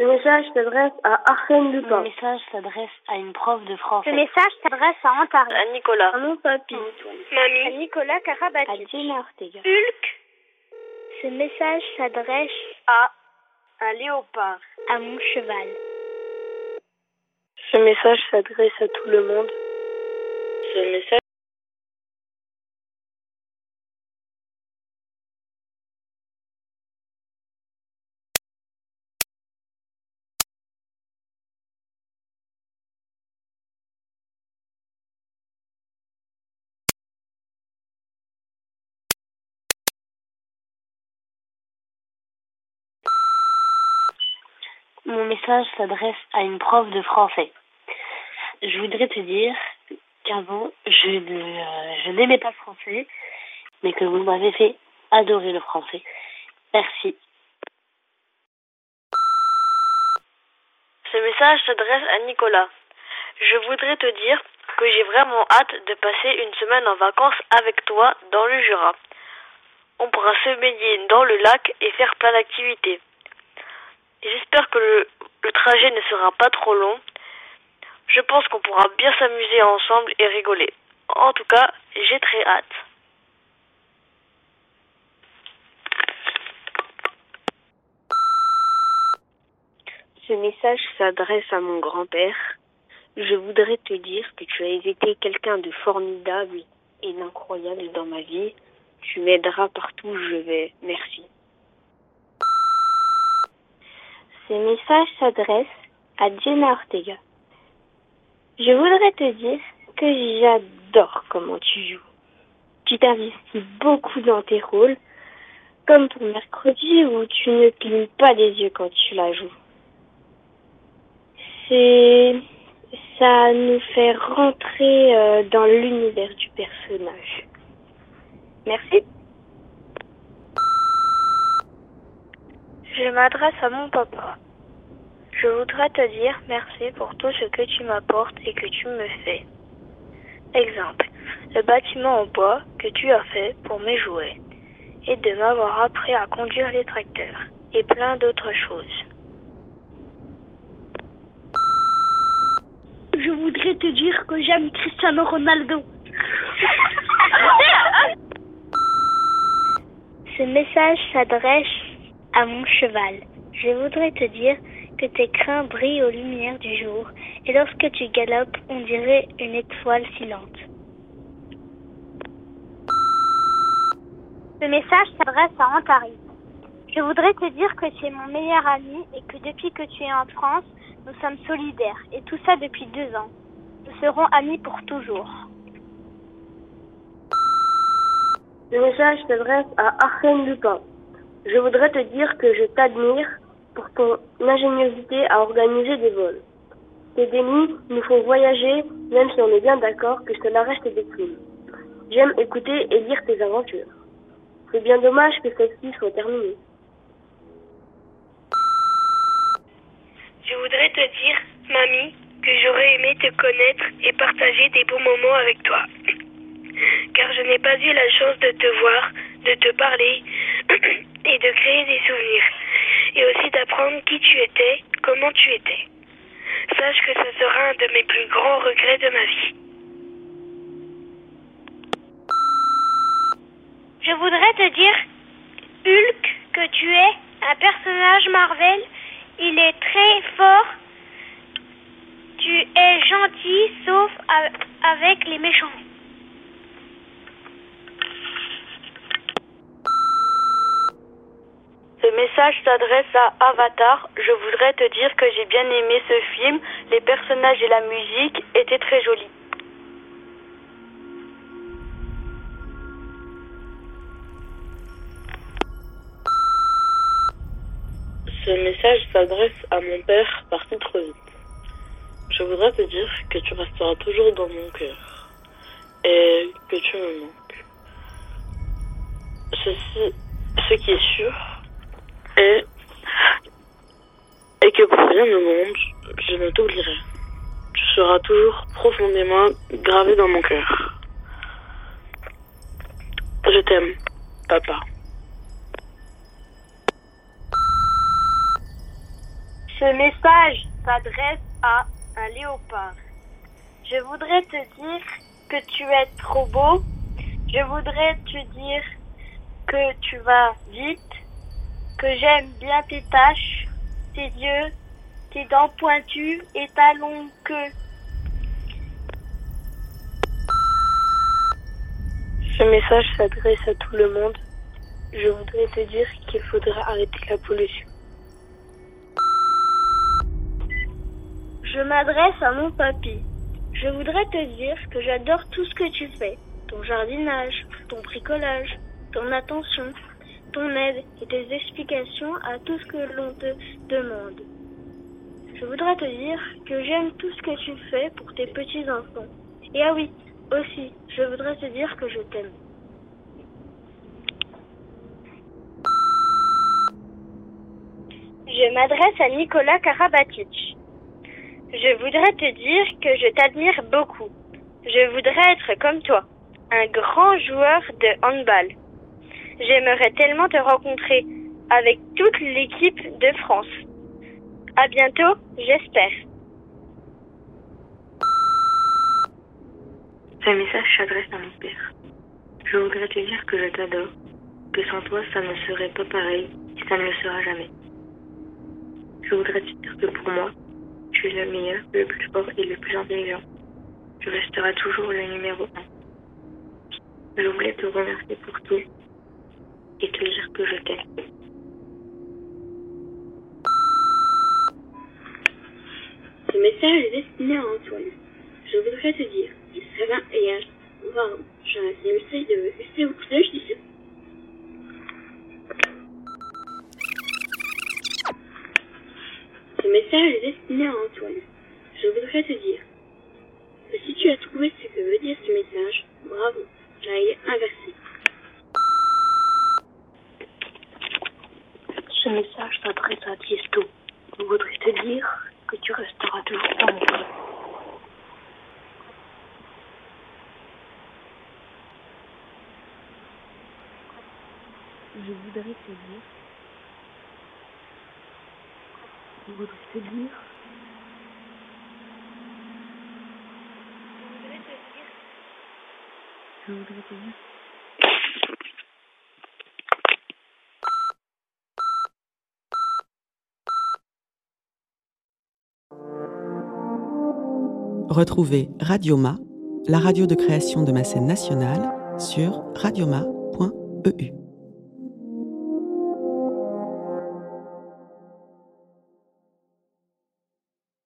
Le message s'adresse à Arsène Le Lupin. message s'adresse à une prof de français. Ce message s'adresse à Antari, À Nicolas. À mon papy. à Mamie. Nicolas À Karabatic, Jenna Ortega. Hulk. Ce message s'adresse À un léopard. à mon cheval. Ce message s'adresse à tout le monde. Ce message. Mon message s'adresse à une prof de français. Je voudrais te dire qu'avant, je ne, euh, je n'aimais pas le français, mais que vous m'avez fait adorer le français. Merci. Ce message s'adresse à Nicolas. Je voudrais te dire que j'ai vraiment hâte de passer une semaine en vacances avec toi dans le Jura. On pourra se baigner dans le lac et faire plein d'activités. J'espère que le, trajet ne sera pas trop long. Je pense qu'on pourra bien s'amuser ensemble et rigoler. En tout cas, j'ai très hâte. Ce message s'adresse à mon grand-père. Je voudrais te dire que tu as été quelqu'un de formidable et d'incroyable dans ma vie. Tu m'aideras partout où je vais. Merci. Ce message s'adresse à Jenna Ortega. Je voudrais te dire que j'adore comment tu joues. Tu t'investis beaucoup dans tes rôles, comme ton mercredi où tu ne clignes pas les yeux quand tu la joues. C'est ça nous fait rentrer euh, dans l'univers du personnage. Merci. Je m'adresse à mon papa. Je voudrais te dire merci pour tout ce que tu m'apportes et que tu me fais. Exemple, le bâtiment en bois que tu as fait pour mes jouets et de m'avoir appris à conduire les tracteurs et plein d'autres choses. Je voudrais te dire que j'aime Cristiano Ronaldo. Ce message s'adresse à mon cheval. Je voudrais te dire que tes crins brillent aux lumières du jour et lorsque tu galopes, on dirait une étoile filante. Ce message s'adresse à Antari. Je voudrais te dire que tu es mon meilleur ami et que depuis que tu es en France, nous sommes solidaires et tout ça depuis deux ans. Nous serons amis pour toujours. Le message s'adresse à Arsène Lupin. Je voudrais te dire que je t'admire pour ton ingéniosité à organiser des vols. Tes dénis nous font voyager, même si on est bien d'accord que cela reste des films. J'aime écouter et lire tes aventures. C'est bien dommage que celle-ci soit terminée. Je voudrais te dire, mamie, que j'aurais aimé te connaître et partager des bons moments avec toi. Car je n'ai pas eu la chance de te voir, de te parler et de créer des souvenirs. Et aussi d'apprendre qui tu étais, comment tu étais. Sache que ce sera un de mes plus grands regrets de ma vie. Je voudrais te dire, Hulk, que tu es un personnage Marvel. Il est très fort. Tu es gentil, sauf avec les méchants. Message s'adresse à Avatar. Je voudrais te dire que j'ai bien aimé ce film. Les personnages et la musique étaient très jolis. Ce message s'adresse à mon père parti trop vite. Je voudrais te dire que tu resteras toujours dans mon cœur et que tu me manques. Ceci, ce qui est sûr est que pour rien au monde, je ne t'oublierai. Tu seras toujours profondément gravé dans mon cœur. Je t'aime, papa. Ce message s'adresse à un léopard. Je voudrais te dire que tu es trop beau. Je voudrais te dire que tu vas vite, que j'aime bien tes taches, tes yeux, tes dents pointues et ta longue queue. Ce message s'adresse à tout le monde. Je voudrais te dire qu'il faudra arrêter la pollution. Je m'adresse à mon papy. Je voudrais te dire que j'adore tout ce que tu fais. Ton jardinage, ton bricolage, ton attention, ton aide et tes explications à tout ce que l'on te demande. Je voudrais te dire que j'aime tout ce que tu fais pour tes petits-enfants. Et ah oui, aussi, je voudrais te dire que je t'aime. Je m'adresse à Nicolas Karabatic. Je voudrais te dire que je t'admire beaucoup. Je voudrais être comme toi, un grand joueur de handball. J'aimerais tellement te rencontrer avec toute l'équipe de France. À bientôt, j'espère. Ce message s'adresse à mon père. Je voudrais te dire que je t'adore, que sans toi ça ne serait pas pareil et ça ne le sera jamais. Je voudrais te dire que pour moi, tu es le meilleur, le plus fort et le plus intelligent. Tu resteras toujours le numéro un. Je voulais te remercier pour tout et te dire que je t'aime. Ce message est destiné à Antoine. Je voudrais te dire qu'il serait et Wow, j'ai un message de rester au couchage d'ici. Ce message est destiné à Antoine. Je voudrais te dire si tu as trouvé ce que veut dire ce message, bravo, il est inversé. Ce message s'adresse à Tiesto. Je voudrais te dire que tu resteras toujours dans mon cœur. Je voudrais te dire. Je voudrais te dire. Je voudrais te dire. Retrouvez Radioma, la radio de création de ma scène nationale, sur radioma.eu.